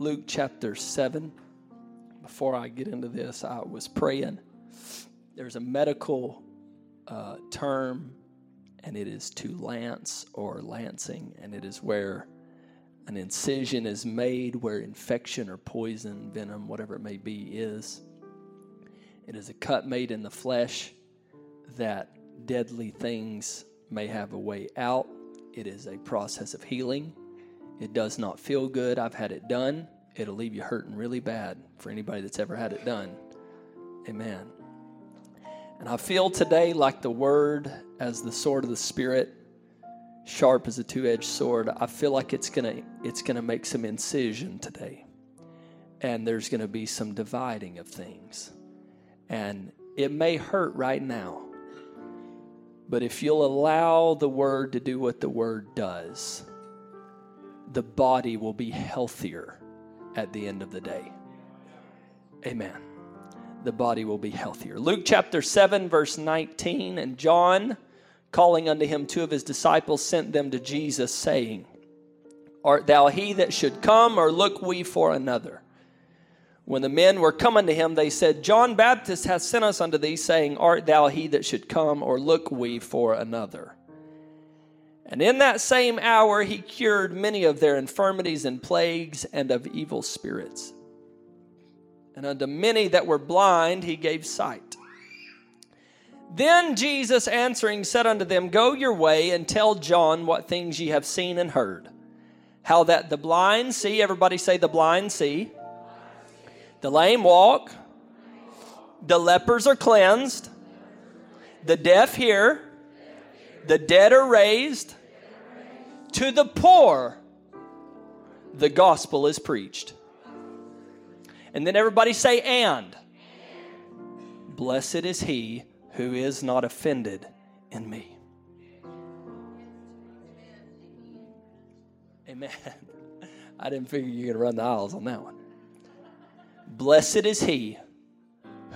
Luke chapter 7. Before I get into this, I was praying. There's a medical uh, term, and it is to lance or lancing, and it is where an incision is made where infection or poison, venom, whatever it may be, is. It is a cut made in the flesh that deadly things may have a way out. It is a process of healing. It does not feel good. I've had it done. It'll leave you hurting really bad for anybody that's ever had it done. Amen. And I feel today like the word as the sword of the spirit, sharp as a two-edged sword. I feel like it's to it's to make some incision today. And there's to be some dividing of things. And it may hurt right now. But if you'll allow the word to do what the word does, the body will be healthier at the end of the day. Amen. The body will be healthier. Luke chapter 7, verse 19. And John, calling unto him two of his disciples, sent them to Jesus, saying, Art thou he that should come, or look we for another? When the men were coming to him, they said, John Baptist hath sent us unto thee, saying, Art thou he that should come, or look we for another? And in that same hour he cured many of their infirmities and plagues and of evil spirits. And unto many that were blind he gave sight. Then Jesus answering said unto them, Go your way and tell John what things ye have seen and heard. How that the blind see, everybody say the blind see the lame walk, the lepers are cleansed, the deaf hear, the dead are raised, to the poor, the gospel is preached. And then everybody say, and. Blessed is he who is not offended in me. Amen. I didn't figure you to run the aisles on that one. Blessed is he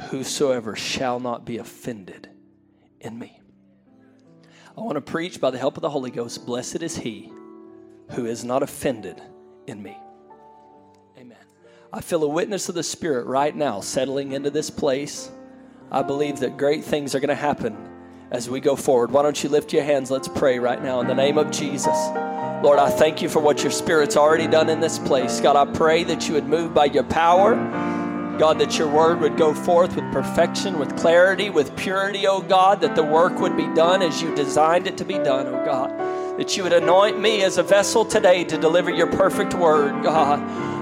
whosoever shall not be offended in me. I want to preach by the help of the Holy Ghost. Blessed is he who is not offended in me. Amen. I feel a witness of the Spirit right now settling into this place. I believe that great things are going to happen as we go forward. Why don't you lift your hands? Let's pray right now in the name of Jesus. Lord, I thank you for what your Spirit's already done in this place. God, I pray that you would move by your power. God, that your word would go forth with perfection, with clarity, with purity, oh God, that the work would be done as you designed it to be done, oh God. That you would anoint me as a vessel today to deliver your perfect word, God.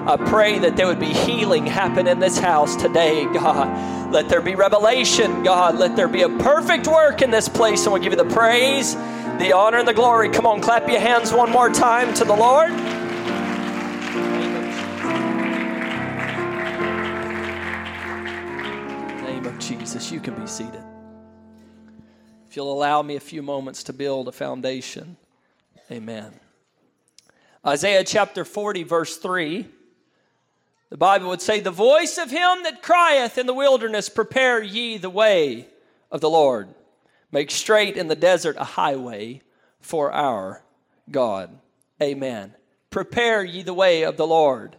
I pray that there would be healing happen in this house today, God. Let there be revelation, God. Let there be a perfect work in this place, and we'll give you the praise the honor and the glory. Come on, clap your hands one more time to the Lord. Name of Jesus, you can be seated. If you'll allow me a few moments to build a foundation, amen. Isaiah chapter 40, verse 3. The Bible would say, The voice of him that crieth in the wilderness, prepare ye the way of the Lord. Make straight in the desert a highway for our God. Amen. Prepare ye the way of the Lord.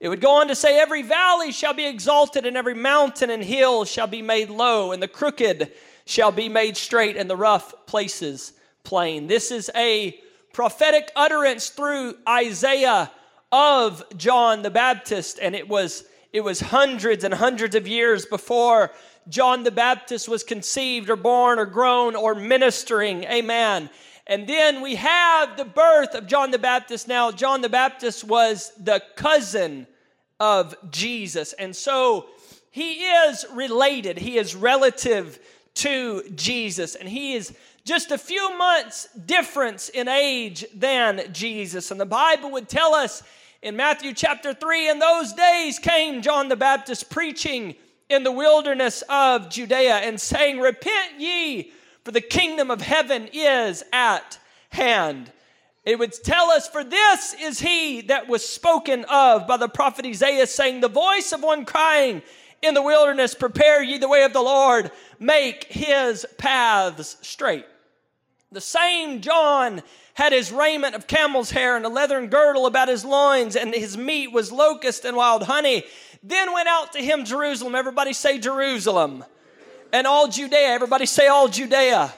It would go on to say, Every valley shall be exalted, and every mountain and hill shall be made low, and the crooked shall be made straight, and the rough places plain. This is a prophetic utterance through Isaiah of John the Baptist, and it was it was hundreds and hundreds of years before John the Baptist was conceived or born or grown or ministering. Amen. And then we have the birth of John the Baptist. Now, John the Baptist was the cousin of Jesus. And so he is related, he is relative to Jesus. And he is just a few months difference in age than Jesus. And the Bible would tell us in Matthew chapter 3 in those days came John the Baptist preaching in the wilderness of Judea and saying, Repent ye, for the kingdom of heaven is at hand. It would tell us, For this is he that was spoken of by the prophet Isaiah, saying, The voice of one crying in the wilderness, Prepare ye the way of the Lord, make his paths straight. The same John had his raiment of camel's hair and a leathern girdle about his loins, and his meat was locust and wild honey. Then went out to him Jerusalem. Everybody say Jerusalem. And all Judea. Everybody say all Judea.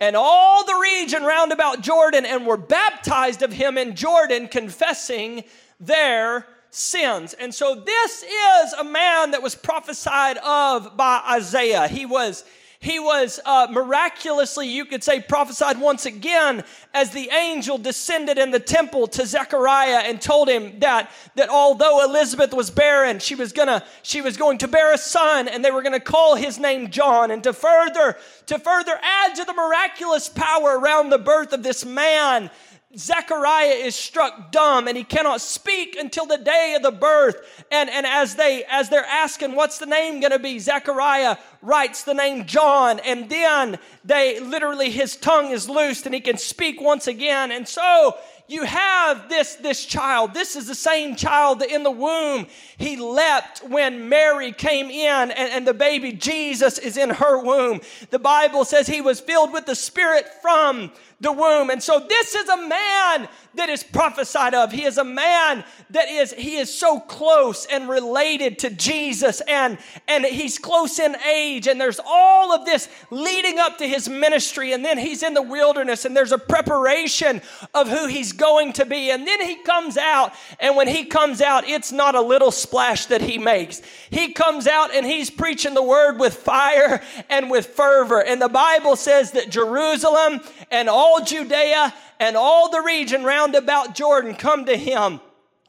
And all the region round about Jordan, and were baptized of him in Jordan, confessing their sins. And so this is a man that was prophesied of by Isaiah. He was he was uh, miraculously, you could say, prophesied once again as the angel descended in the temple to Zechariah and told him that, that although Elizabeth was barren, she was gonna, she was going to bear a son and they were gonna call his name John. And to further, to further add to the miraculous power around the birth of this man, Zechariah is struck dumb and he cannot speak until the day of the birth. And, and as they as they're asking what's the name gonna be, Zechariah writes the name John, and then they literally his tongue is loosed and he can speak once again. And so you have this, this child. This is the same child that in the womb he leapt when Mary came in and, and the baby Jesus is in her womb. The Bible says he was filled with the Spirit from the womb. And so this is a man that is prophesied of. He is a man that is, he is so close and related to Jesus and, and he's close in age. And there's all of this leading up to his ministry. And then he's in the wilderness and there's a preparation of who he's going to be. And then he comes out. And when he comes out, it's not a little splash that he makes. He comes out and he's preaching the word with fire and with fervor. And the Bible says that Jerusalem and all Judea and all the region round about Jordan come to him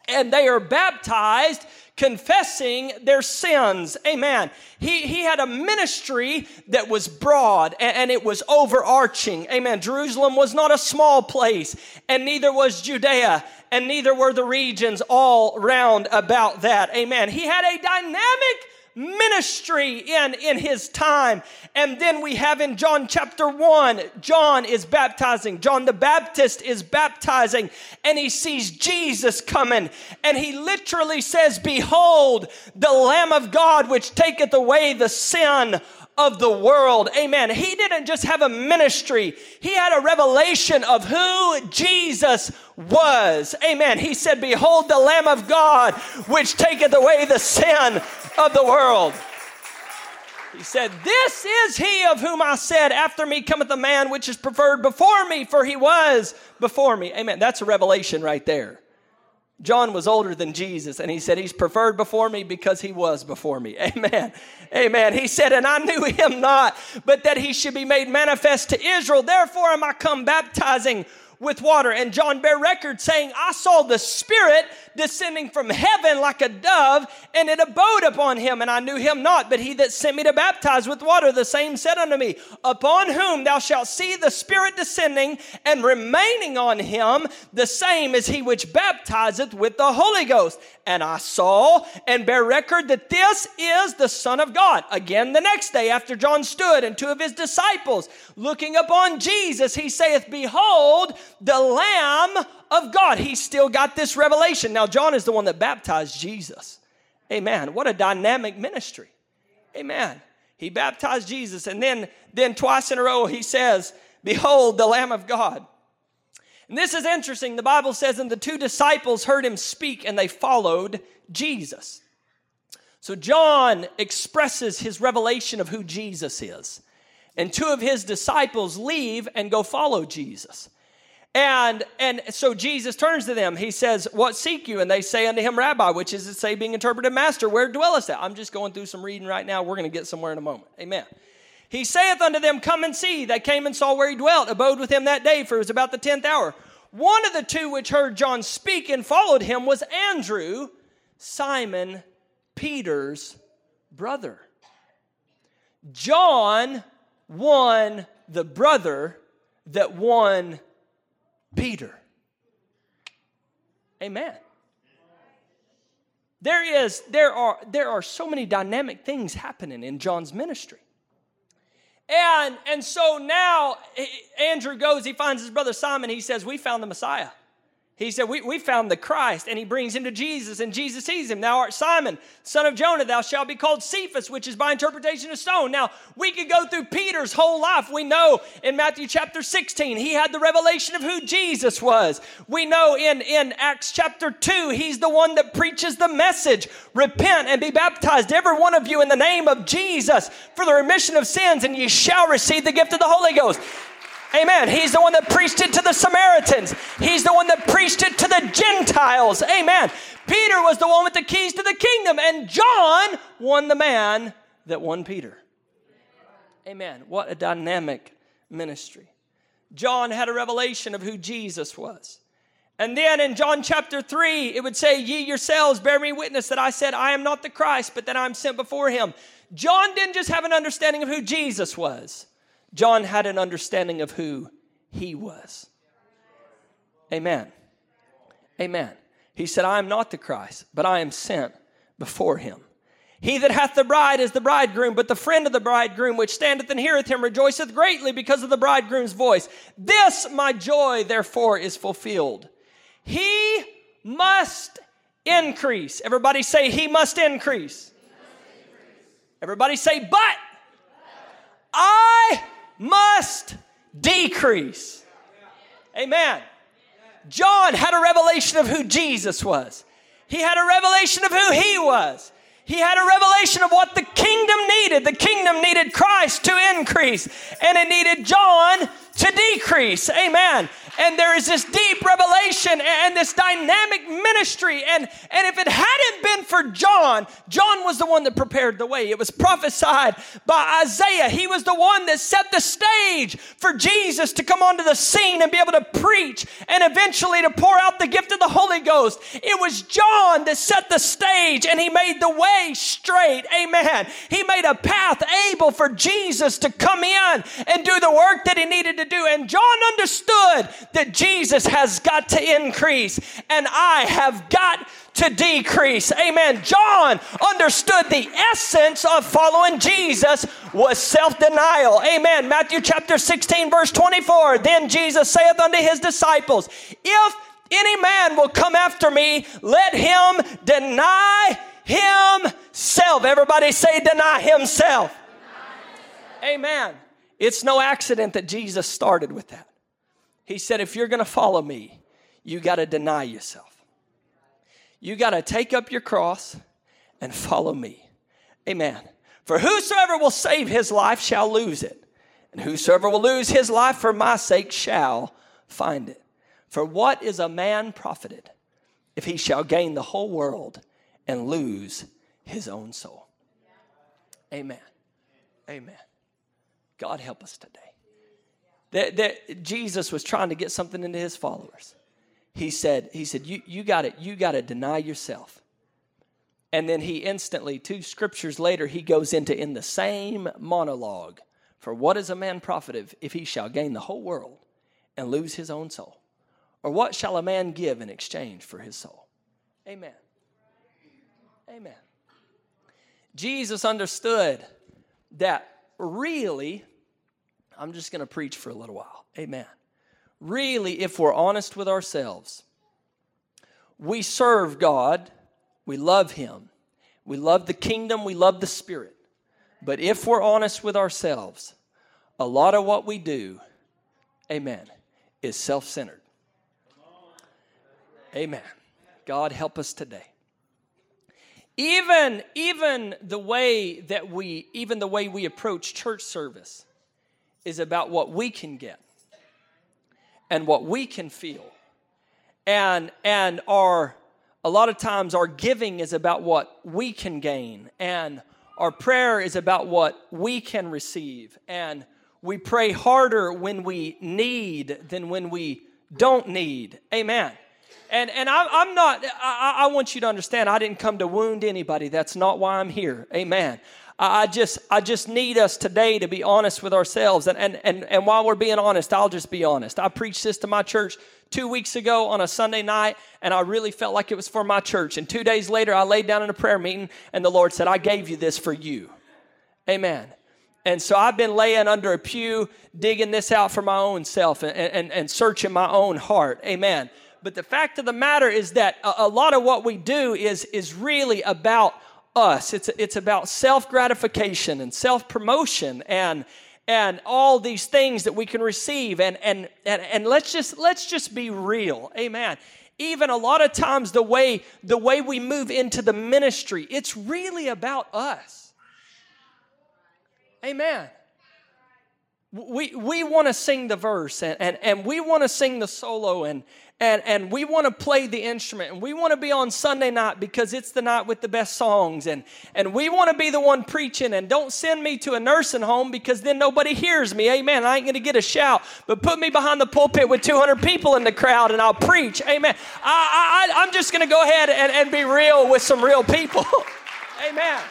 and they are baptized confessing their sins. Amen. He, he had a ministry that was broad and, and, it was overarching. Amen. Jerusalem was not a small place, and neither was Judea, and neither were the regions all round about that. Amen. He had a dynamic ministry in, in his time. And then we have in John chapter 1, John is baptizing. John the Baptist is baptizing, and he sees Jesus coming. And he literally says, Behold, the Lamb of God, which taketh away the sin of the world. Amen. He didn't just have a ministry, he had a revelation of who Jesus was. Amen. He said, Behold the Lamb of God, which taketh away the sin of the world. He said, This is he of whom I said, After me cometh a man which is preferred before me, for he was before me. Amen. That's a revelation right there. John was older than Jesus, and he said, He's preferred before me because he was before me. Amen. Amen. He said, And I knew him not, but that he should be made manifest to Israel. Therefore am I come baptizing with water. And John bare record saying, I saw the Spirit descending from heaven like a dove, and it abode upon him, and I knew him not. But he that sent me to baptize with water, the same said unto me, Upon whom thou shalt see the Spirit descending and remaining on him, the same is he which baptizeth with the Holy Ghost. And I saw and bear record that this is the Son of God. Again, the next day, after John stood and two of his disciples looking upon Jesus, he saith, Behold, the Lamb of God. He still got this revelation. Now, John is the one that baptized Jesus. Amen. What a dynamic ministry. Amen. He baptized Jesus, and then, then twice in a row he says, Behold, the Lamb of God. And this is interesting. The Bible says, and the two disciples heard him speak, and they followed Jesus. So John expresses his revelation of who Jesus is. And two of his disciples leave and go follow Jesus. And and so Jesus turns to them. He says, What seek you? And they say unto him, Rabbi, which is to say, being interpreted, Master, where dwellest thou? I'm just going through some reading right now. We're going to get somewhere in a moment. Amen. He saith unto them, Come and see. They came and saw where he dwelt, abode with him that day, for it was about the tenth hour. One of the two which heard John speak and followed him was Andrew, Simon Peter's brother. John won the brother that won Peter. Amen. There is, there are, there are so many dynamic things happening in John's ministry. And, and so now Andrew goes, he finds his brother Simon, he says, We found the Messiah. He said, we, we found the Christ, and he brings him to Jesus, and Jesus sees him. Thou art Simon, son of Jonah, thou shalt be called Cephas, which is by interpretation of stone. Now, we could go through Peter's whole life. We know in Matthew chapter 16, he had the revelation of who Jesus was. We know in, in Acts chapter 2, he's the one that preaches the message repent and be baptized, every one of you, in the name of Jesus for the remission of sins, and ye shall receive the gift of the Holy Ghost. Amen. He's the one that preached it to the Samaritans. He's the one that preached it to the Gentiles. Amen. Peter was the one with the keys to the kingdom, and John won the man that won Peter. Amen. What a dynamic ministry. John had a revelation of who Jesus was. And then in John chapter 3, it would say, Ye yourselves bear me witness that I said, I am not the Christ, but that I'm sent before him. John didn't just have an understanding of who Jesus was, John had an understanding of who he was. Amen. Amen. He said, I am not the Christ, but I am sent before him. He that hath the bride is the bridegroom, but the friend of the bridegroom, which standeth and heareth him, rejoiceth greatly because of the bridegroom's voice. This my joy, therefore, is fulfilled. He must increase. Everybody say, He must increase. Everybody say, But I must decrease. Amen. John had a revelation of who Jesus was. He had a revelation of who he was. He had a revelation of what the kingdom needed. The kingdom needed Christ to increase, and it needed John to decrease. Amen and there is this deep revelation and this dynamic ministry. And, and if it hadn't been for John, John was the one that prepared the way. It was prophesied by Isaiah. He was the one that set the stage for Jesus to come onto the scene and be able to preach and eventually to pour out the gift of the Holy Ghost. It was John that set the stage and he made the way straight. Amen. He made a path able for Jesus to come in and do the work that he needed to do. And John understood that Jesus has got to increase and I have got to decrease. Amen. John understood the essence of following Jesus was self denial. Amen. Matthew chapter 16, verse 24. Then Jesus saith unto his disciples, If any man will come after me, let him deny himself. Everybody say, deny himself. Deny himself. Amen. It's no accident that Jesus started with that. He said, if you're going to follow me, you got to deny yourself. You got to take up your cross and follow me. Amen. For whosoever will save his life shall lose it, and whosoever will lose his life for my sake shall find it. For what is a man profited if he shall gain the whole world and lose his own soul? Amen. Amen. God help us today that, that Jesus was trying to get something into his followers. He said, he said, you, you got it, you got to deny yourself. And then he instantly, two scriptures later, he goes into in the same monologue. For what is a man profited if he shall gain the whole world and lose his own soul? Or what shall a man give in exchange for his soul? Amen. Amen. Jesus understood that really I'm just going to preach for a little while. Amen. Really, if we're honest with ourselves, we serve God, we love Him, we love the kingdom, we love the Spirit. But if we're honest with ourselves, a lot of what we do, amen, is self centered. Amen. God help us today. Even, even the way that we, even the way we approach church service, is about what we can get and what we can feel. And and our a lot of times our giving is about what we can gain and our prayer is about what we can receive and we pray harder when we need than when we don't need. Amen. And, and I, am not, I, I want you to understand, I didn't come to wound anybody. That's not why I'm here. Amen. I just, I just need us today to be honest with ourselves. And, and, and, and while we're being honest, I'll just be honest. I preached this to my church two weeks ago on a Sunday night, and I really felt like it was for my church. And two days later, I laid down in a prayer meeting, and the Lord said, I gave you this for you. Amen. And so I've been laying under a pew, digging this out for my own self and, and, and searching my own heart. Amen. but the fact of the matter is that a, a lot of what we do is, is really about us. It's, it's about self gratification and self promotion and, and all these things that we can receive. And, and, and, and let's, just, let's just be real. Amen. Even a lot of times, the way, the way we move into the ministry, it's really about us. Amen we, we want to sing the verse and, and, and we want to sing the solo and, and, and we want to play the instrument and we want to be on Sunday night because it's the night with the best songs and, and we want to be the one preaching and don't send me to a nursing home because then nobody hears me. Amen. I ain't going to get a shout, but put me behind the pulpit with 200 people in the crowd and I'll preach. Amen. I, I, I'm just going to go ahead and, and be real with some real people. Amen.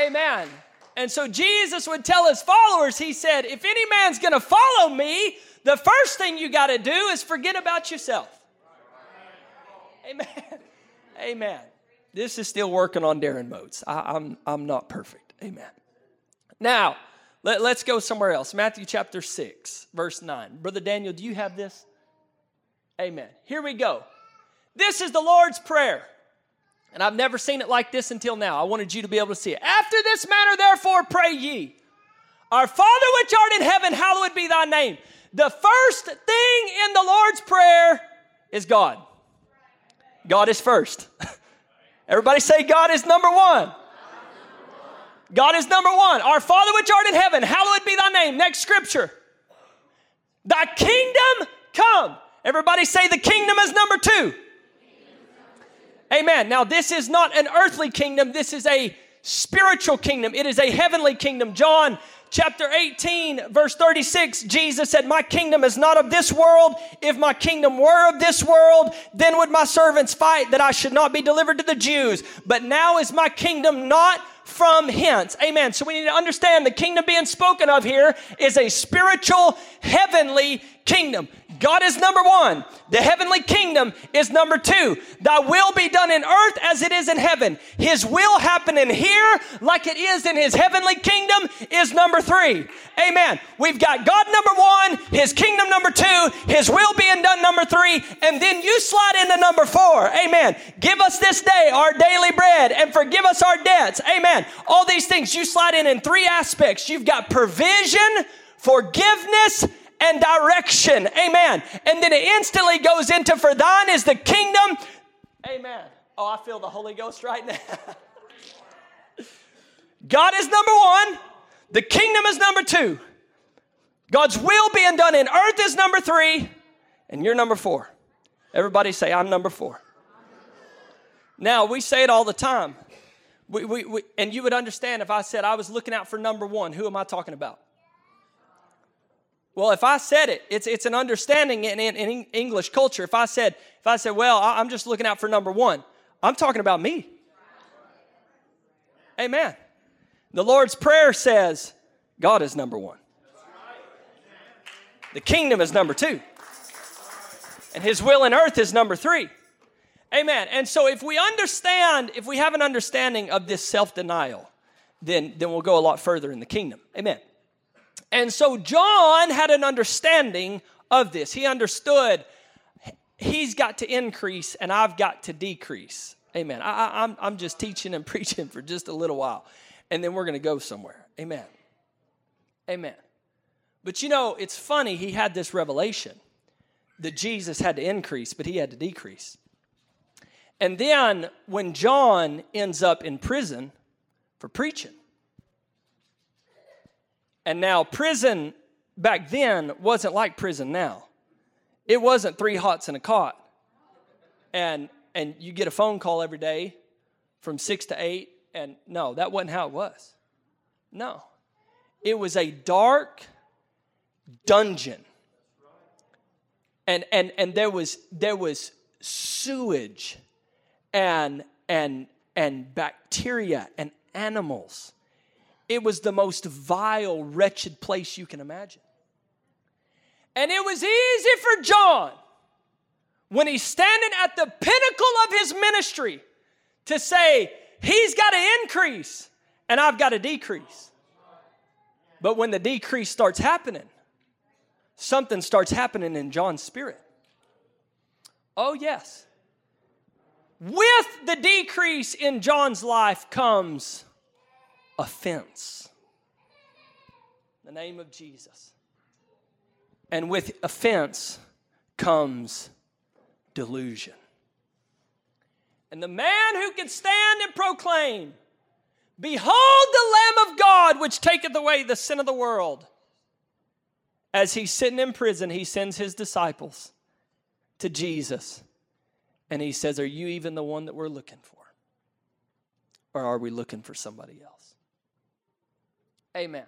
Amen. And so Jesus would tell his followers, he said, if any man's gonna follow me, the first thing you gotta do is forget about yourself. Amen. Amen. This is still working on Darren modes. I, am I'm, I'm not perfect. Amen. Now, let, let's go somewhere else. Matthew chapter 6, verse 9. Brother Daniel, do you have this? Amen. Here we go. This is the Lord's Prayer. And I've never seen it like this until now. I wanted you to be able to see it. After this manner, therefore, pray ye. Our Father which art in heaven, hallowed be thy name. The first thing in the Lord's Prayer is God. God is first. Everybody say, God is number one. God is number one. Our Father which art in heaven, hallowed be thy name. Next scripture. Thy kingdom come. Everybody say, the kingdom is number two. Amen. Now, this is not an earthly kingdom, this is a spiritual kingdom, it is a heavenly kingdom. John chapter 18, verse 36, Jesus said, My kingdom is not of this world. If my kingdom were of this world, then would my servants fight that I should not be delivered to the Jews. But now is my kingdom not from hence. Amen. So we need to understand the kingdom being spoken of here is a spiritual, heavenly kingdom. God is number one. The heavenly kingdom is number two. Thy will be done in earth as it is in heaven. His will happening here like it is in his heavenly kingdom is number three. Amen. We've got God number one, his kingdom number two, his will being done number three, and then you slide into number four. Amen. Give us this day our daily bread and forgive us our debts. Amen. All these things you slide in in three aspects. You've got provision, forgiveness, and direction. Amen. And then it instantly goes into for thine is the kingdom. Amen. Oh, I feel the Holy Ghost right now. God is number one, the kingdom is number two. God's will being done in earth is number three, and you're number four. Everybody say, I'm number four. Now, we say it all the time. We, we, we, and you would understand if I said I was looking out for number one. Who am I talking about? Well, if I said it, it's, it's an understanding in, in, in English culture. If I said, if I said, well, I'm just looking out for number one, I'm talking about me. Amen. The Lord's Prayer says, God is number one. The kingdom is number two. And his will in earth is number three. Amen. And so if we understand, if we have an understanding of this self-denial, then, then we'll go a lot further in the kingdom. Amen. And so John had an understanding of this. He understood he's got to increase and I've got to decrease. Amen. I, am I'm, I'm just teaching and preaching for just a little while, and then we're going to go somewhere. Amen. Amen. But you know, it's funny, he had this revelation that Jesus had to increase, but he had to decrease. And then when John ends up in prison for preaching, and now, prison back then wasn't like prison now. It wasn't three hots and a cot. And, and you get a phone call every day from six to eight. And no, that wasn't how it was. No. It was a dark dungeon. And, and, and there was there was sewage and and and bacteria and animals it was the most vile, wretched place you can imagine. And it was easy for John, when he's standing at the pinnacle of his ministry, to say, He's got to increase and I've got to decrease. But when the decrease starts happening, something starts happening in John's spirit. Oh, yes. With the decrease in John's life comes offense. The name of Jesus. And with offense comes delusion. And the man who can stand and proclaim, Behold the Lamb of God, which taketh away the sin of the world. As he's sitting in prison, he sends his disciples to Jesus. And he says, Are you even the one that we're looking for? Or are we looking for somebody else? Amen.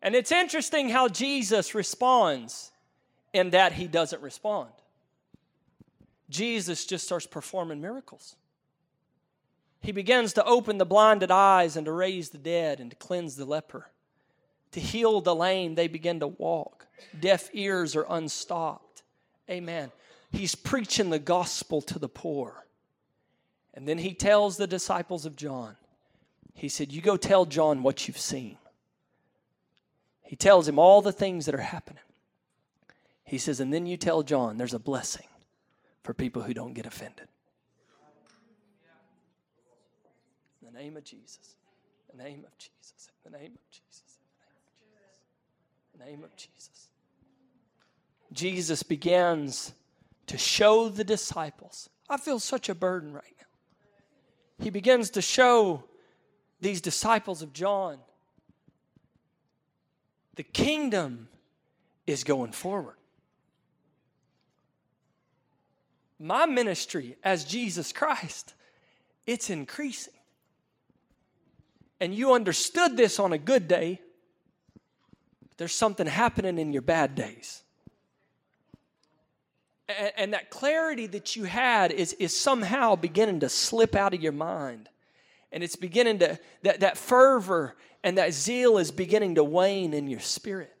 And it's interesting how Jesus responds in that he doesn't respond. Jesus just starts performing miracles. He begins to open the blinded eyes and to raise the dead and to cleanse the leper. To heal the lame, they begin to walk. Deaf ears are unstopped. Amen. He's preaching the gospel to the poor. And then he tells the disciples of John, he said, You go tell John what you've seen. He tells him all the things that are happening. He says, And then you tell John there's a blessing for people who don't get offended. In the name of Jesus. In the name of Jesus. In the name of Jesus. In the name of Jesus. Jesus begins to show the disciples. I feel such a burden right now. He begins to show these disciples of John the kingdom is going forward. My ministry as Jesus Christ, it's increasing. And you understood this on a good day, there's something happening in your bad days and, and that clarity that you had is, is somehow beginning to slip out of your mind. And it's beginning to, that, that fervor and that zeal is beginning to wane in your spirit.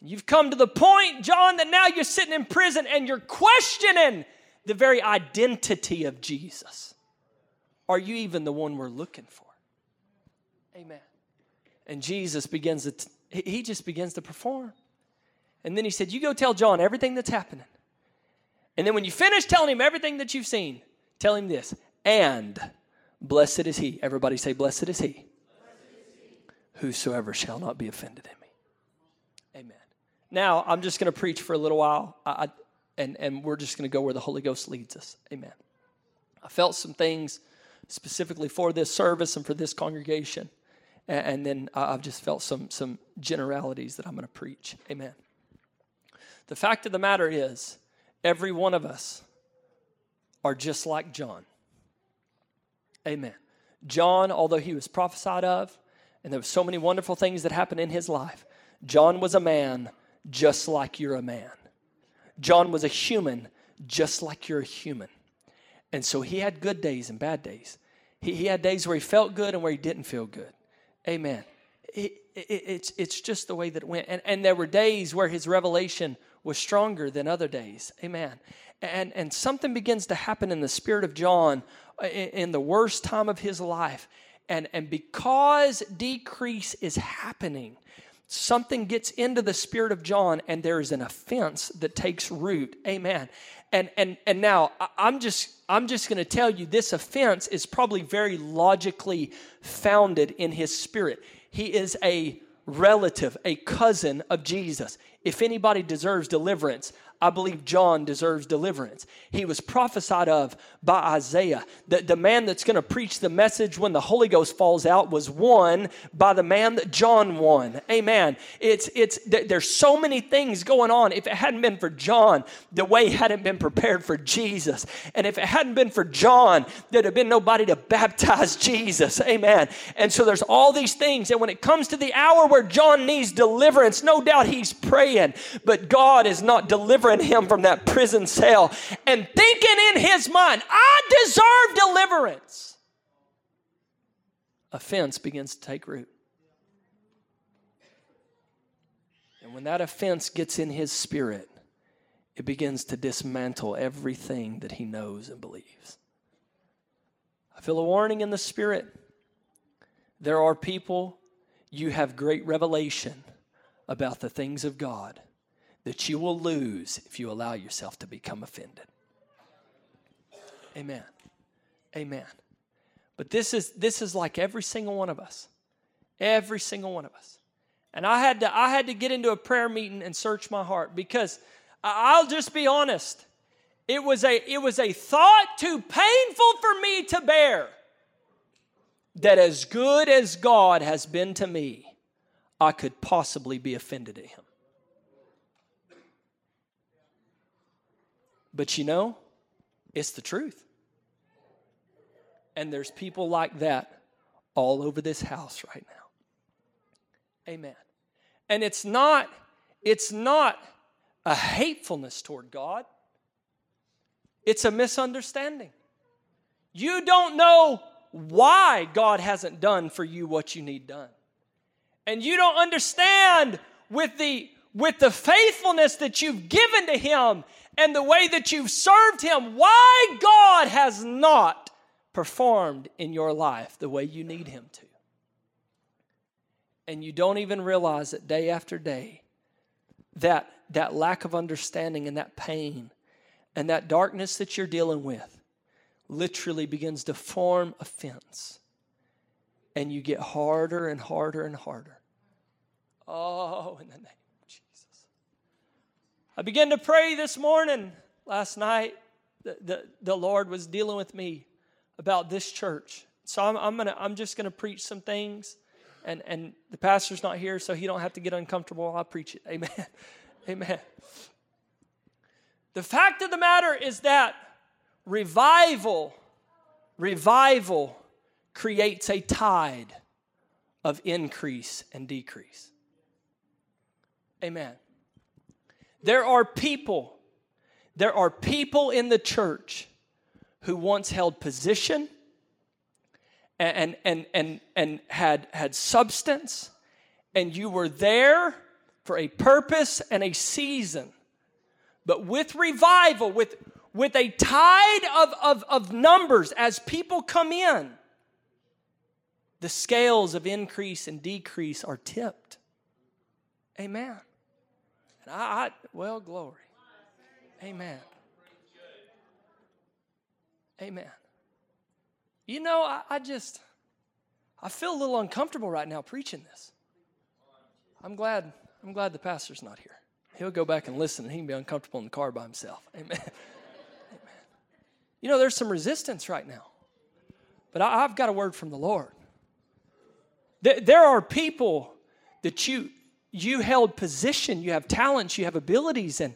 And you've come to the point, John, that now you're sitting in prison and you're questioning the very identity of Jesus. Are you even the one we're looking for? Amen. And Jesus begins to, he just begins to perform. And then he said, You go tell John everything that's happening. And then when you finish telling him everything that you've seen, tell him this and blessed is he. Everybody say, Blessed is he. Whosoever shall not be offended in me. Amen. Now, I'm just going to preach for a little while, I, and, and we're just going to go where the Holy Ghost leads us. Amen. I felt some things specifically for this service and for this congregation. And, and then I've just felt some, some generalities that I'm going to preach. Amen. The fact of the matter is, Every one of us are just like John. Amen. John, although he was prophesied of, and there were so many wonderful things that happened in his life, John was a man just like you're a man. John was a human just like you're a human. And so he had good days and bad days. He, he had days where he felt good and where he didn't feel good. Amen. It, it, it's, it's just the way that it went. And, and there were days where his revelation was stronger than other days. Amen. And, and something begins to happen in the spirit of John Uh, in, in the worst time of his life. And, and because decrease is happening, something gets into the spirit of John and there is an offense that takes root. Amen. And and and now I'm just I'm just going to tell you this offense is probably very logically founded in his spirit. He is a relative, a cousin of Jesus. If anybody deserves deliverance, I believe John deserves deliverance. He was prophesied of by Isaiah. The, the man that's going to preach the message when the Holy Ghost falls out was won by the man that John won. Amen. It's, it's, there's so many things going on. If it hadn't been for John, the way hadn't been prepared for Jesus. And if it hadn't been for John, there'd have been nobody to baptize Jesus. Amen. And so there's all these things. And when it comes to the hour where John needs deliverance, no doubt he's praying, but God is not delivering delivering him from that prison cell and thinking in his mind, I deserve deliverance. Offense begins to take root. And when that offense gets in his spirit, it begins to dismantle everything that he knows and believes. I feel a warning in the spirit. There are people, you have great revelation about the things of God that you will lose if you allow yourself to become offended. Amen. Amen. But this is this is like every single one of us. Every single one of us. And I had to I had to get into a prayer meeting and search my heart because I'll just be honest. It was a it was a thought too painful for me to bear that as good as God has been to me, I could possibly be offended at him. But you know, it's the truth. And there's people like that all over this house right now. Amen. And it's not it's not a hatefulness toward God. It's a misunderstanding. You don't know why God hasn't done for you what you need done. And you don't understand with the with the faithfulness that you've given to him and the way that you've served him why God has not performed in your life the way you need him to. And you don't even realize that day after day that that lack of understanding and that pain and that darkness that you're dealing with literally begins to form a fence. And you get harder and harder and harder. Oh, in the name. I began to pray this morning, last night. The, the, the Lord was dealing with me about this church. So I'm, I'm, gonna, I'm just going to preach some things. And, and the pastor's not here, so he don't have to get uncomfortable. I'll preach it. Amen. Amen. The fact of the matter is that revival, revival creates a tide of increase and decrease. Amen. There are people, there are people in the church who once held position and, and, and, and had, had substance, and you were there for a purpose and a season. But with revival, with, with a tide of, of, of numbers as people come in, the scales of increase and decrease are tipped. Amen. I, I well, glory. Amen. Amen. You know, I, I just, I feel a little uncomfortable right now preaching this. I'm glad, I'm glad the pastor's not here. He'll go back and listen and he can be uncomfortable in the car by himself. Amen. Amen. You know, there's some resistance right now. But I, have got a word from the Lord. There, there are people that you you held position, you have talents, you have abilities, and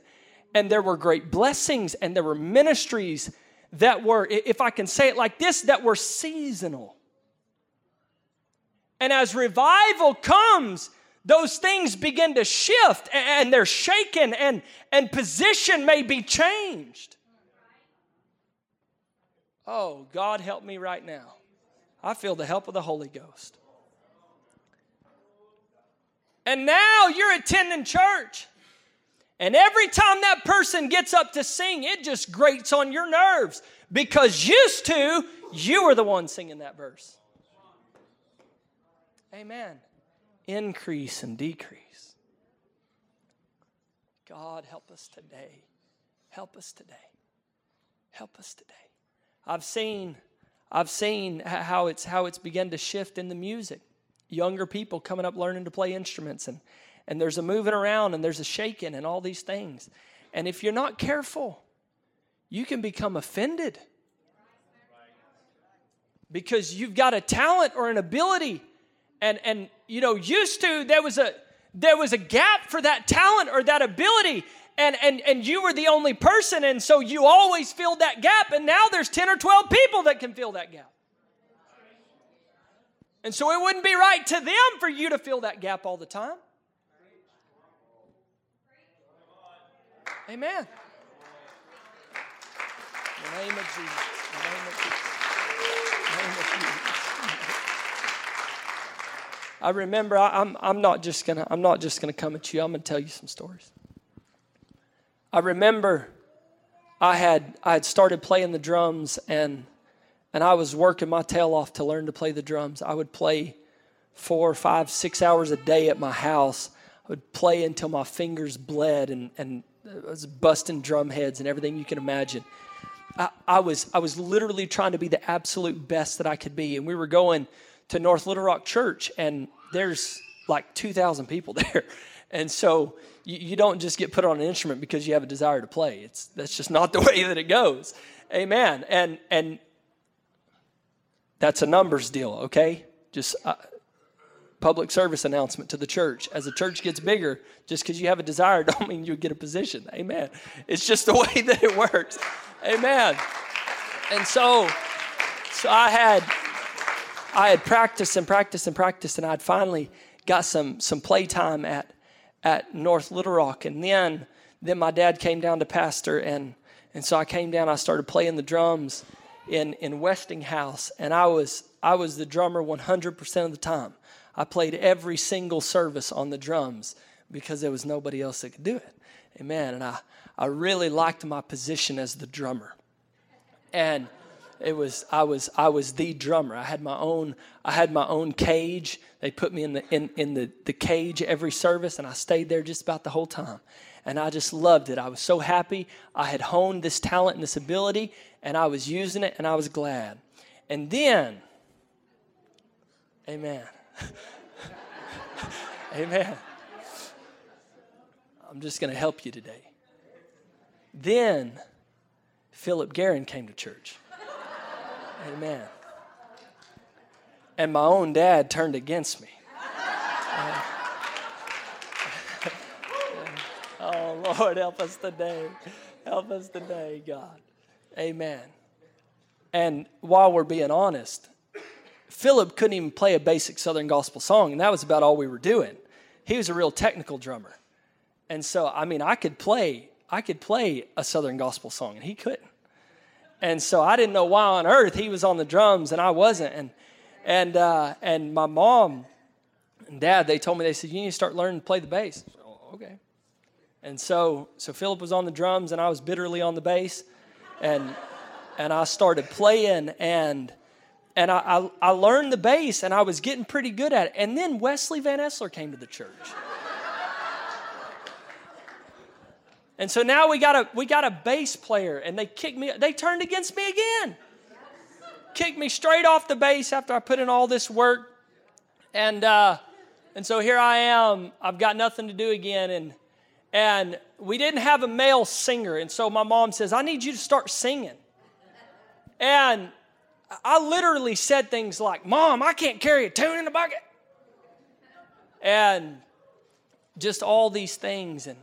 and there were great blessings, and there were ministries that were, if I can say it like this, that were seasonal. And as revival comes, those things begin to shift and they're shaken and, and position may be changed. Oh, God, help me right now. I feel the help of the Holy Ghost. And now you're attending church. And every time that person gets up to sing, it just grates on your nerves because used to, you were the one singing that verse. Amen increase and decrease. God, help us today. Help us today. Help us today. I've seen, I've seen how it's how it's begun to shift in the music. Younger people coming up learning to play instruments and and there's a moving around and there's a shaking and all these things. And if you're not careful, you can become offended because you've got a talent or an ability and and you know used to there was a there was a gap for that talent or that ability and and and you were the only person and so you always filled that gap and now there's 10 or 12 people that can fill that gap and so it wouldn't be right to them for you to fill that gap all the time amen in the name of jesus in the name of jesus name of jesus I remember I, I'm, I'm not just gonna I'm not just gonna come at you. I'm gonna tell you some stories. I remember I had I had started playing the drums and and I was working my tail off to learn to play the drums. I would play four, five, six hours a day at my house. I would play until my fingers bled and and I was busting drum heads and everything you can imagine. I, I, was I was literally trying to be the absolute best that I could be. And we were going to North Little Rock Church, and there's like 2,000 people there. And so you, you, don't just get put on an instrument because you have a desire to play. It's that's just not the way that it goes. Amen. And and that's a numbers deal, okay? Just uh, public service announcement to the church. As the church gets bigger, just because you have a desire don't mean you get a position. Amen. It's just the way that it works. Amen. And so, so I had, I had practiced and practiced and practiced, and I'd finally got some some playtime at at North Little Rock, and then then my dad came down to pastor, and and so I came down. I started playing the drums in in Westinghouse, and I was I was the drummer 100% of the time. I played every single service on the drums because there was nobody else that could do it. Amen. And I, I really liked my position as the drummer. And it was I was I was the drummer. I had my own I had my own cage. They put me in the in, in the, the cage every service and I stayed there just about the whole time. And I just loved it. I was so happy. I had honed this talent and this ability and I was using it and I was glad. And then Amen. Amen. I'm just going to help you today. Then Philip Guerin came to church. Amen. And my own dad turned against me. Lord, help us today. Help us today, God. Amen. And while we're being honest, Philip couldn't even play a basic Southern gospel song, and that was about all we were doing. He was a real technical drummer. And so, I mean, I could play, I could play a Southern gospel song, and he couldn't. And so I didn't know why on earth he was on the drums and I wasn't. And and uh, and my mom and dad, they told me they said you need to start learning to play the bass. So, okay. And so so Philip was on the drums and I was bitterly on the bass, and and I started playing and and I, I, I, learned the bass and I was getting pretty good at it. And then Wesley Van Essler came to the church. and so now we got a we got a bass player and they kicked me, they turned against me again. Kicked me straight off the bass after I put in all this work. And uh, and so here I am, I've got nothing to do again. And and we didn't have a male singer. And so my mom says, I need you to start singing. And I literally said things like, Mom, I can't carry a tune in a bucket. And just all these things. And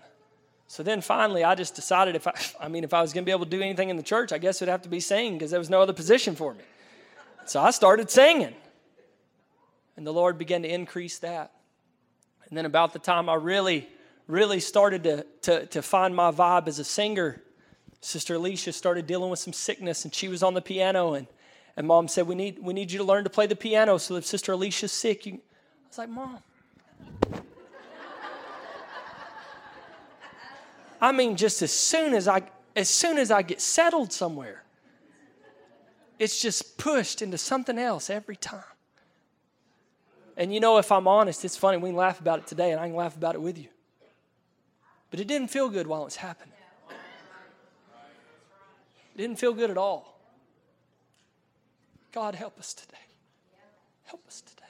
so then finally, I just decided if I, I mean, if I was going to be able to do anything in the church, I guess it'd have to be singing because there was no other position for me. So I started singing. And the Lord began to increase that. And then about the time I really, really started to, to, to find my vibe as a singer, Sister Alicia started dealing with some sickness and she was on the piano and and mom said, We need, we need you to learn to play the piano so if Sister Alicia's sick, you. I was like, Mom. I mean, just as soon as I as soon as I get settled somewhere, it's just pushed into something else every time. And you know, if I'm honest, it's funny. We can laugh about it today, and I can laugh about it with you. But it didn't feel good while it was happening. It didn't feel good at all. God, help us today. Help us today.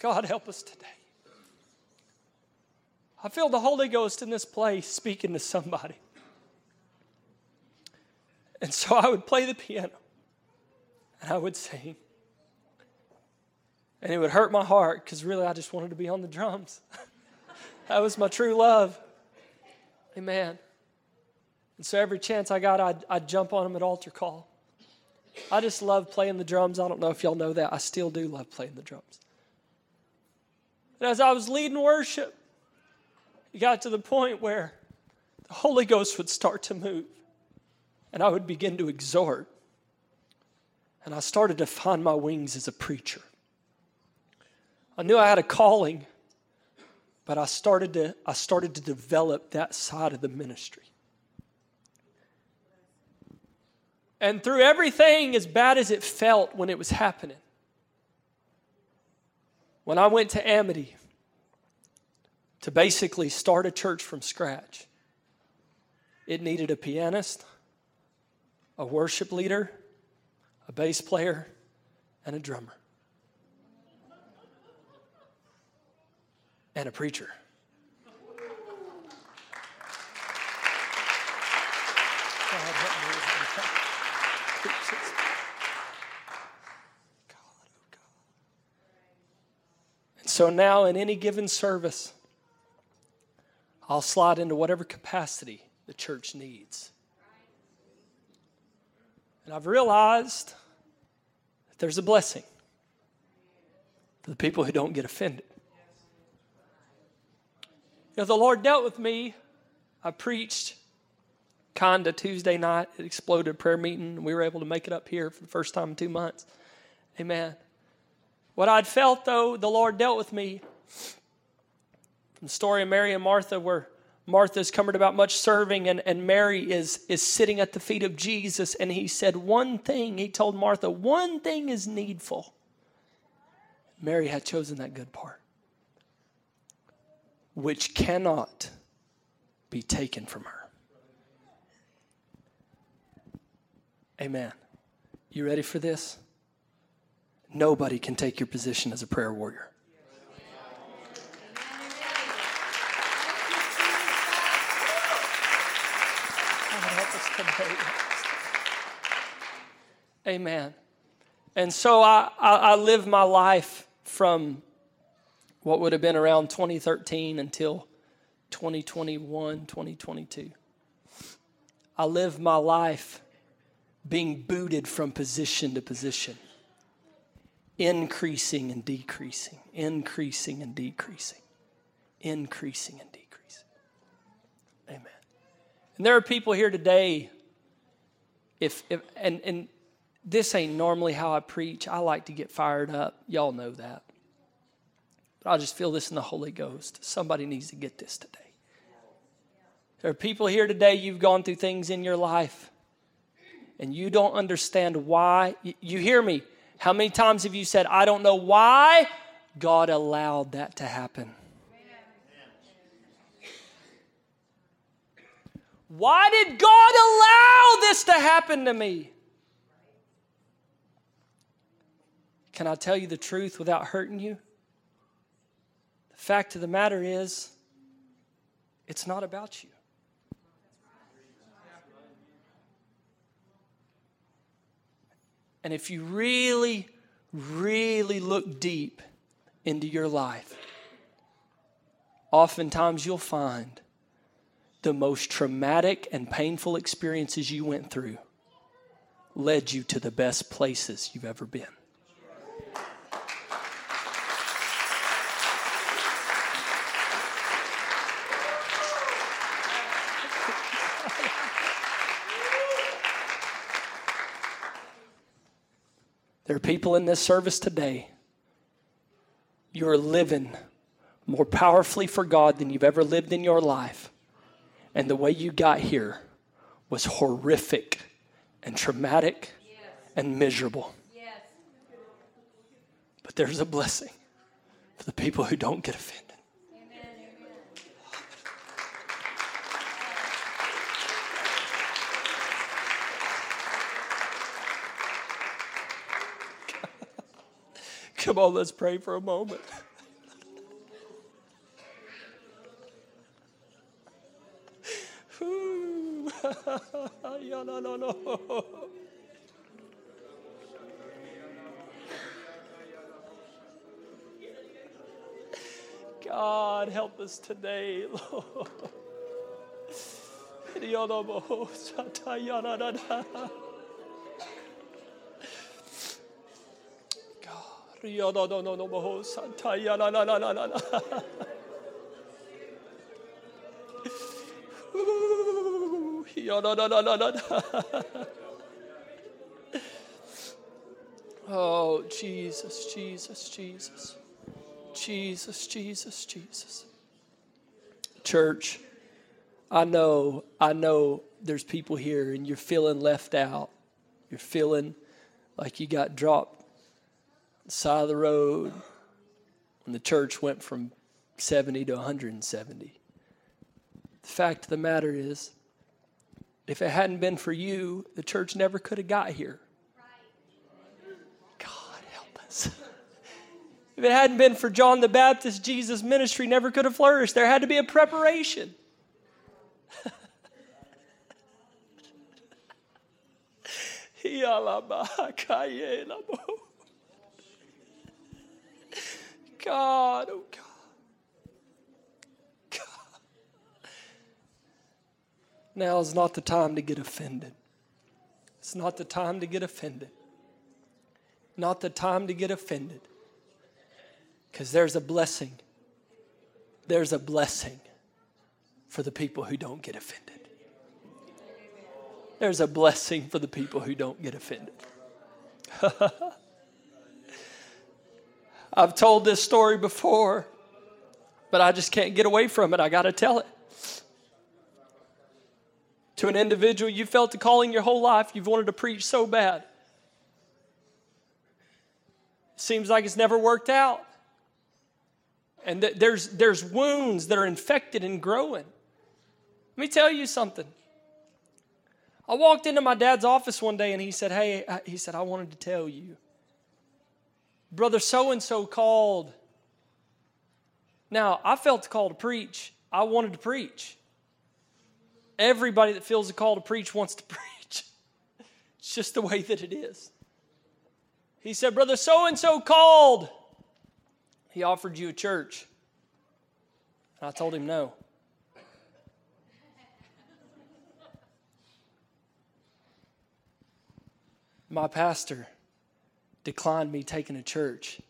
God, help us today. I feel the Holy Ghost in this place speaking to somebody. And so I would play the piano and I would sing. And it would hurt my heart because really I just wanted to be on the drums. that was my true love. Amen. And so every chance I got, I'd, I'd jump on them at altar call. I just love playing the drums. I don't know if y'all know that. I still do love playing the drums. And as I was leading worship, it got to the point where the Holy Ghost would start to move, and I would begin to exhort. And I started to find my wings as a preacher. I knew I had a calling, but I started to, I started to develop that side of the ministry. And through everything as bad as it felt when it was happening, when I went to Amity to basically start a church from scratch, it needed a pianist, a worship leader, a bass player, and a drummer, and a preacher. And so now, in any given service, I'll slide into whatever capacity the church needs. And I've realized that there's a blessing for the people who don't get offended. You know, the Lord dealt with me. I preached kinda Tuesday night. It exploded prayer meeting. We were able to make it up here for the first time in two months. Amen. What I'd felt, though, the Lord dealt with me from the story of Mary and Martha, where Martha's covered about much serving, and, and Mary is, is sitting at the feet of Jesus. And he said, One thing, he told Martha, one thing is needful. Mary had chosen that good part, which cannot be taken from her. Amen. You ready for this? Nobody can take your position as a prayer warrior. Amen. And so I, I, I lived my life from what would have been around 2013 until 2021, 2022. I lived my life being booted from position to position, increasing and decreasing, increasing and decreasing, increasing and decreasing. Amen. And there are people here today, if, if and, and this ain't normally how I preach. I like to get fired up. Y'all know that. But I just feel this in the Holy Ghost. Somebody needs to get this today. There are people here today, you've gone through things in your life and you don't understand why. You hear me? How many times have you said, I don't know why God allowed that to happen? Why did God allow this to happen to me? Can I tell you the truth without hurting you? Fact of the matter is, it's not about you. And if you really, really look deep into your life, oftentimes you'll find the most traumatic and painful experiences you went through led you to the best places you've ever been. There are people in this service today. You are living more powerfully for God than you've ever lived in your life. And the way you got here was horrific and traumatic yes. and miserable. Yes. But there's a blessing for the people who don't get offended. Come on, let's pray for a moment. God, help us today, Lord. Oh, Jesus, Jesus, Jesus. Jesus, Jesus, Jesus. Church, I know, I know there's people here and you're feeling left out. You're feeling like you got dropped side of the road when the church went from 70 to 170. The fact of the matter is, If it hadn't been for you, the church never could have got here. God help us. If it hadn't been for John the Baptist, Jesus' ministry never could have flourished. There had to be a preparation. God, oh God. God. Now is not the time to get offended. It's not the time to get offended. Not the time to get offended. Because there's a blessing. There's a blessing for the people who don't get offended. There's a blessing for the people who don't get offended. I've told this story before, but I just can't get away from it. I got to tell it. To an individual you felt the calling your whole life, you've wanted to preach so bad. Seems like it's never worked out. And th- there's, there's wounds that are infected and growing. Let me tell you something. I walked into my dad's office one day and he said, Hey, he said, I wanted to tell you. Brother so and so called. Now, I felt the call to preach. I wanted to preach. Everybody that feels the call to preach wants to preach. It's just the way that it is. He said, Brother so and so called. He offered you a church. And I told him no. My pastor declined me taking a church.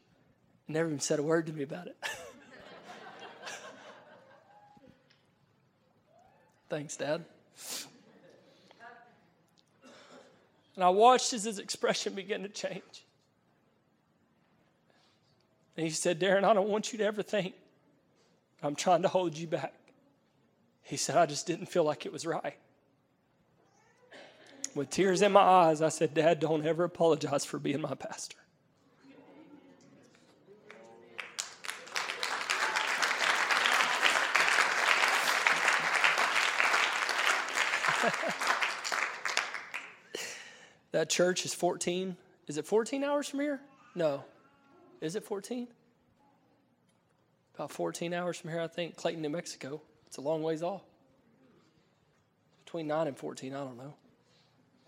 Never even said a word to me about it. Thanks, Dad. And I watched as his expression began to change. And he said, Darren, I don't want you to ever think I'm trying to hold you back. He said, I just didn't feel like it was right. With tears in my eyes, I said, Dad, don't ever apologize for being my pastor. that church is 14. Is it 14 hours from here? No. Is it 14? About 14 hours from here, I think. Clayton, New Mexico. It's a long ways off. Between 9 and 14, I don't know.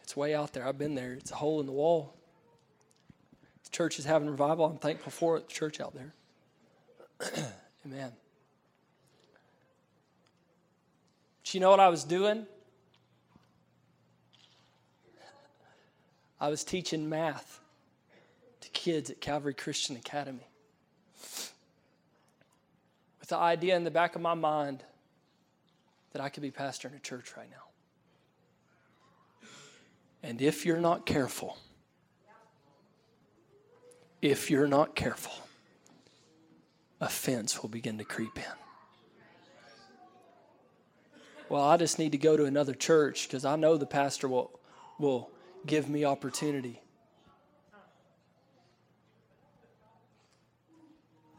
It's way out there. I've been there. It's a hole in the wall. The church is having revival. I'm thankful for it, the church out there. Amen. But you know what I was doing? I was teaching math to kids at Calvary Christian Academy with the idea in the back of my mind that I could be pastoring a church right now. And if you're not careful, if you're not careful, offense will begin to creep in. Well, I just need to go to another church because I know the pastor will, will give me opportunity.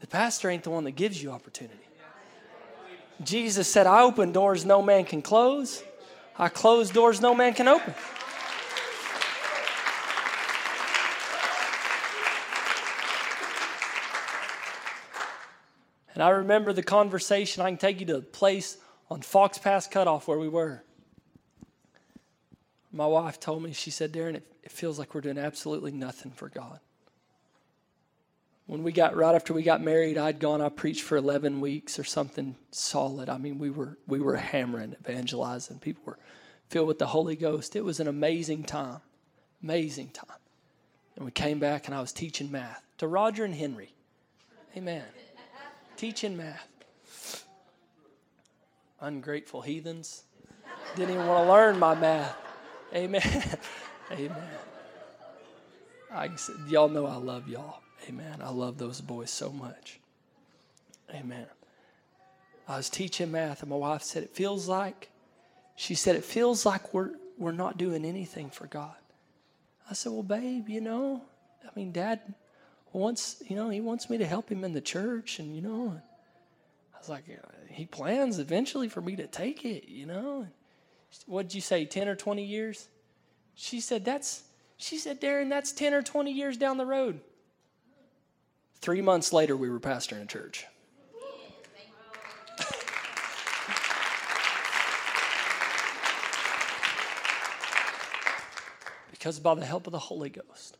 The pastor ain't the one that gives you opportunity. Jesus said, I open doors no man can close, I close doors no man can open. And I remember the conversation. I can take you to a place on Fox Pass Cutoff where we were. My wife told me, she said, Darren, it, it feels like we're doing absolutely nothing for God. When we got right after we got married, I'd gone, I preached for 11 weeks or something solid. I mean, we were, we were hammering, evangelizing. People were filled with the Holy Ghost. It was an amazing time, amazing time. And we came back and I was teaching math to Roger and Henry. Amen teaching math. Ungrateful heathens. Didn't even want to learn my math. Amen. Amen. I, y'all know I love y'all. Amen. I love those boys so much. Amen. I was teaching math, and my wife said, It feels like, she said, it feels like we're, we're not doing anything for God. I said, Well, babe, you know, I mean, dad wants, you know, he wants me to help him in the church, and you know, I was like, he plans eventually for me to take it, you know. what did you say, 10 or 20 years? She said, That's, she said, Darren, that's 10 or 20 years down the road. Three months later, we were pastoring a church. because by the help of the Holy Ghost,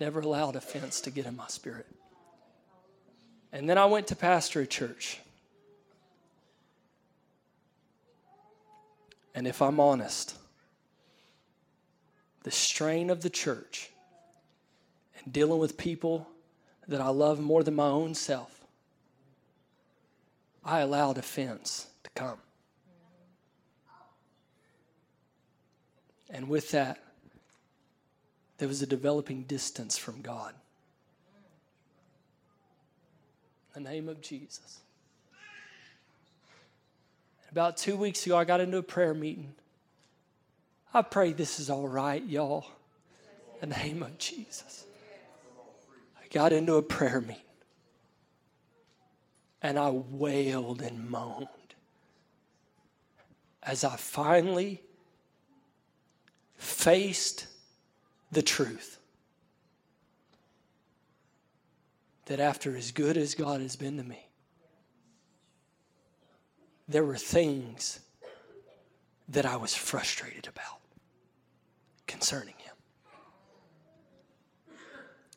never allowed offense to get in my spirit. And then I went to pastor a church. And if I'm honest, the strain of the church and dealing with people that I love more than my own self, I allowed offense to come. And with that, there was a developing distance from God. In the name of Jesus. About two weeks ago, I got into a prayer meeting. I pray this is all right, y'all. In the name of Jesus. I got into a prayer meeting and I wailed and moaned as I finally faced the truth that after as good as God has been to me, there were things that I was frustrated about concerning Him. In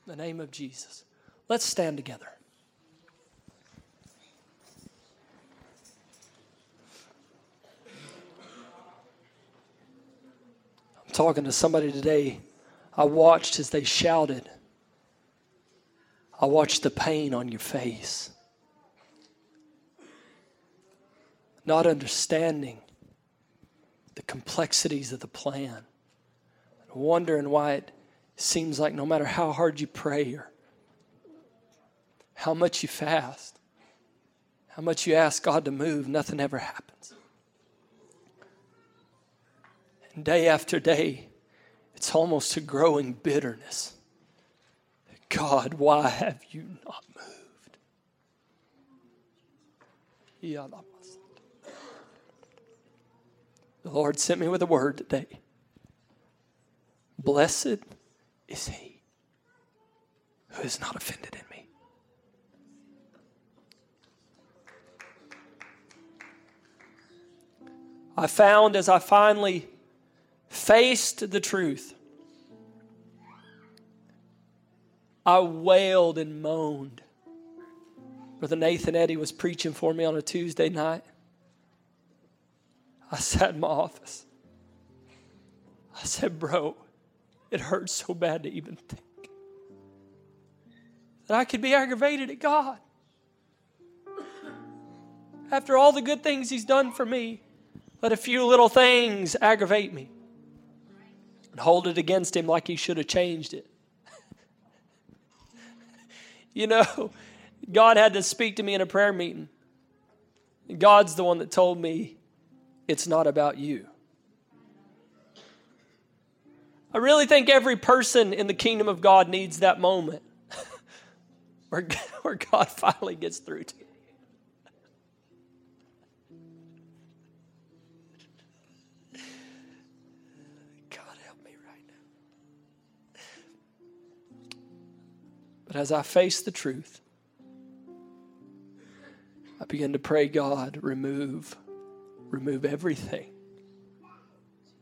the name of Jesus, let's stand together. I'm talking to somebody today I watched as they shouted. I watched the pain on your face. Not understanding the complexities of the plan. Wondering why it seems like no matter how hard you pray or how much you fast, how much you ask God to move, nothing ever happens. And day after day, it's almost a growing bitterness. God, why have you not moved? The Lord sent me with a word today. Blessed is he who is not offended in me. I found as I finally faced the truth. I wailed and moaned. Brother Nathan Eddy was preaching for me on a Tuesday night. I sat in my office. I said, Bro, it hurts so bad to even think that I could be aggravated at God. After all the good things He's done for me, let a few little things aggravate me and hold it against him like he should have changed it. you know, God had to speak to me in a prayer meeting. God's the one that told me it's not about you. I really think every person in the kingdom of God needs that moment where, where God finally gets through to you. But as I face the truth, I begin to pray, God, remove, remove everything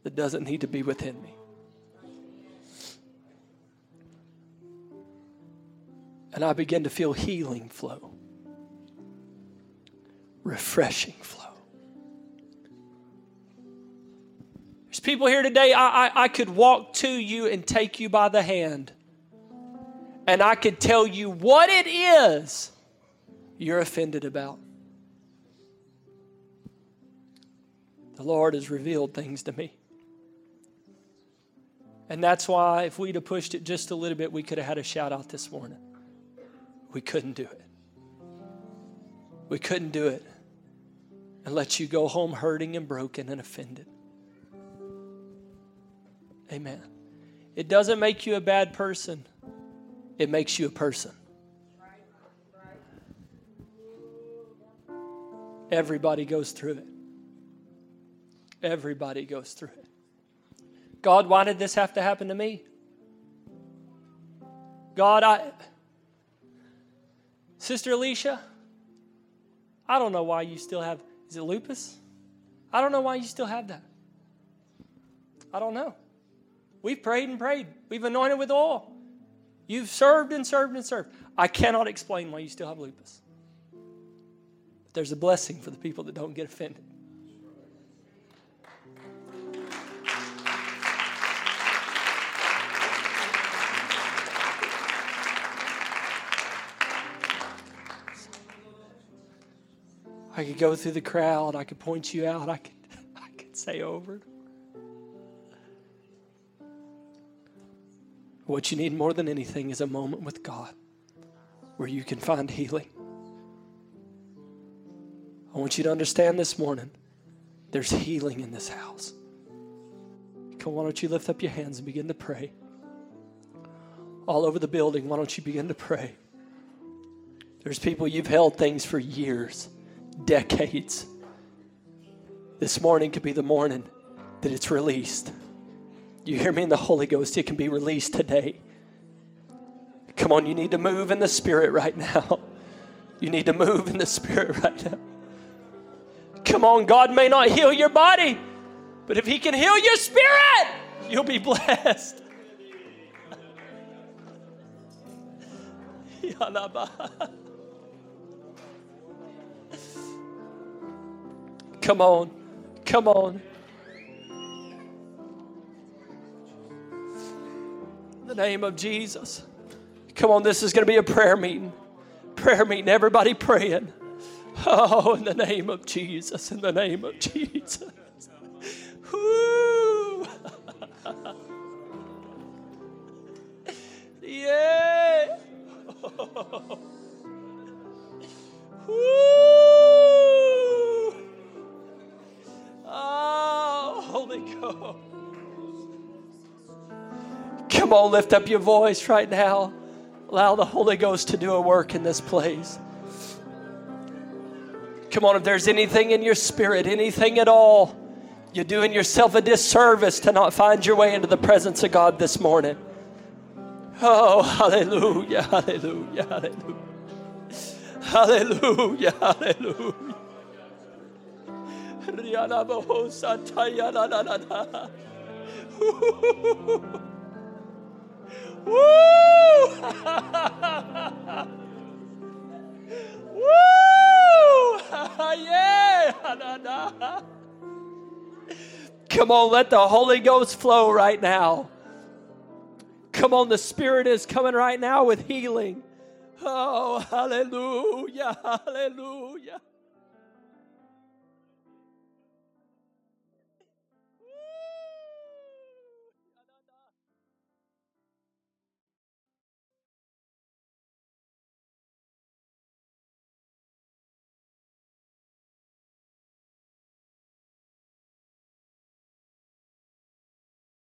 that doesn't need to be within me. And I begin to feel healing flow, refreshing flow. There's people here today, I, I, I could walk to you and take you by the hand and I could tell you what it is you're offended about. The Lord has revealed things to me. And that's why, if we'd have pushed it just a little bit, we could have had a shout out this morning. We couldn't do it. We couldn't do it and let you go home hurting and broken and offended. Amen. It doesn't make you a bad person it makes you a person. Everybody goes through it. Everybody goes through it. God, why did this have to happen to me? God, I. Sister Alicia, I don't know why you still have. Is it lupus? I don't know why you still have that. I don't know. We've prayed and prayed. We've anointed with oil. You've served and served and served. I cannot explain why you still have lupus. But there's a blessing for the people that don't get offended. I could go through the crowd. I could point you out. I could, I could say over. What you need more than anything is a moment with God where you can find healing. I want you to understand this morning there's healing in this house. Come, why don't you lift up your hands and begin to pray? All over the building, why don't you begin to pray? There's people you've held things for years decades. This morning could be the morning that it's released. You hear me in the Holy Ghost? It can be released today. Come on, you need to move in the Spirit right now. You need to move in the Spirit right now. Come on, God may not heal your body, but if He can heal your spirit, you'll be blessed. Come on. Come on. The name of Jesus. Come on, this is going to be a prayer meeting. Prayer meeting, everybody praying. Oh, in the name of Jesus, in the name of Jesus. Yeah. Woo. Oh, Holy Ghost. Come on, lift up your voice right now. Allow the Holy Ghost to do a work in this place. Come on, if there's anything in your spirit, anything at all, you're doing yourself a disservice to not find your way into the presence of God this morning. Oh, hallelujah, hallelujah, hallelujah. Hallelujah, hallelujah. Woo! Woo! yeah! Come on, let the Holy Ghost flow right now. Come on, the Spirit is coming right now with healing. Oh, hallelujah, hallelujah.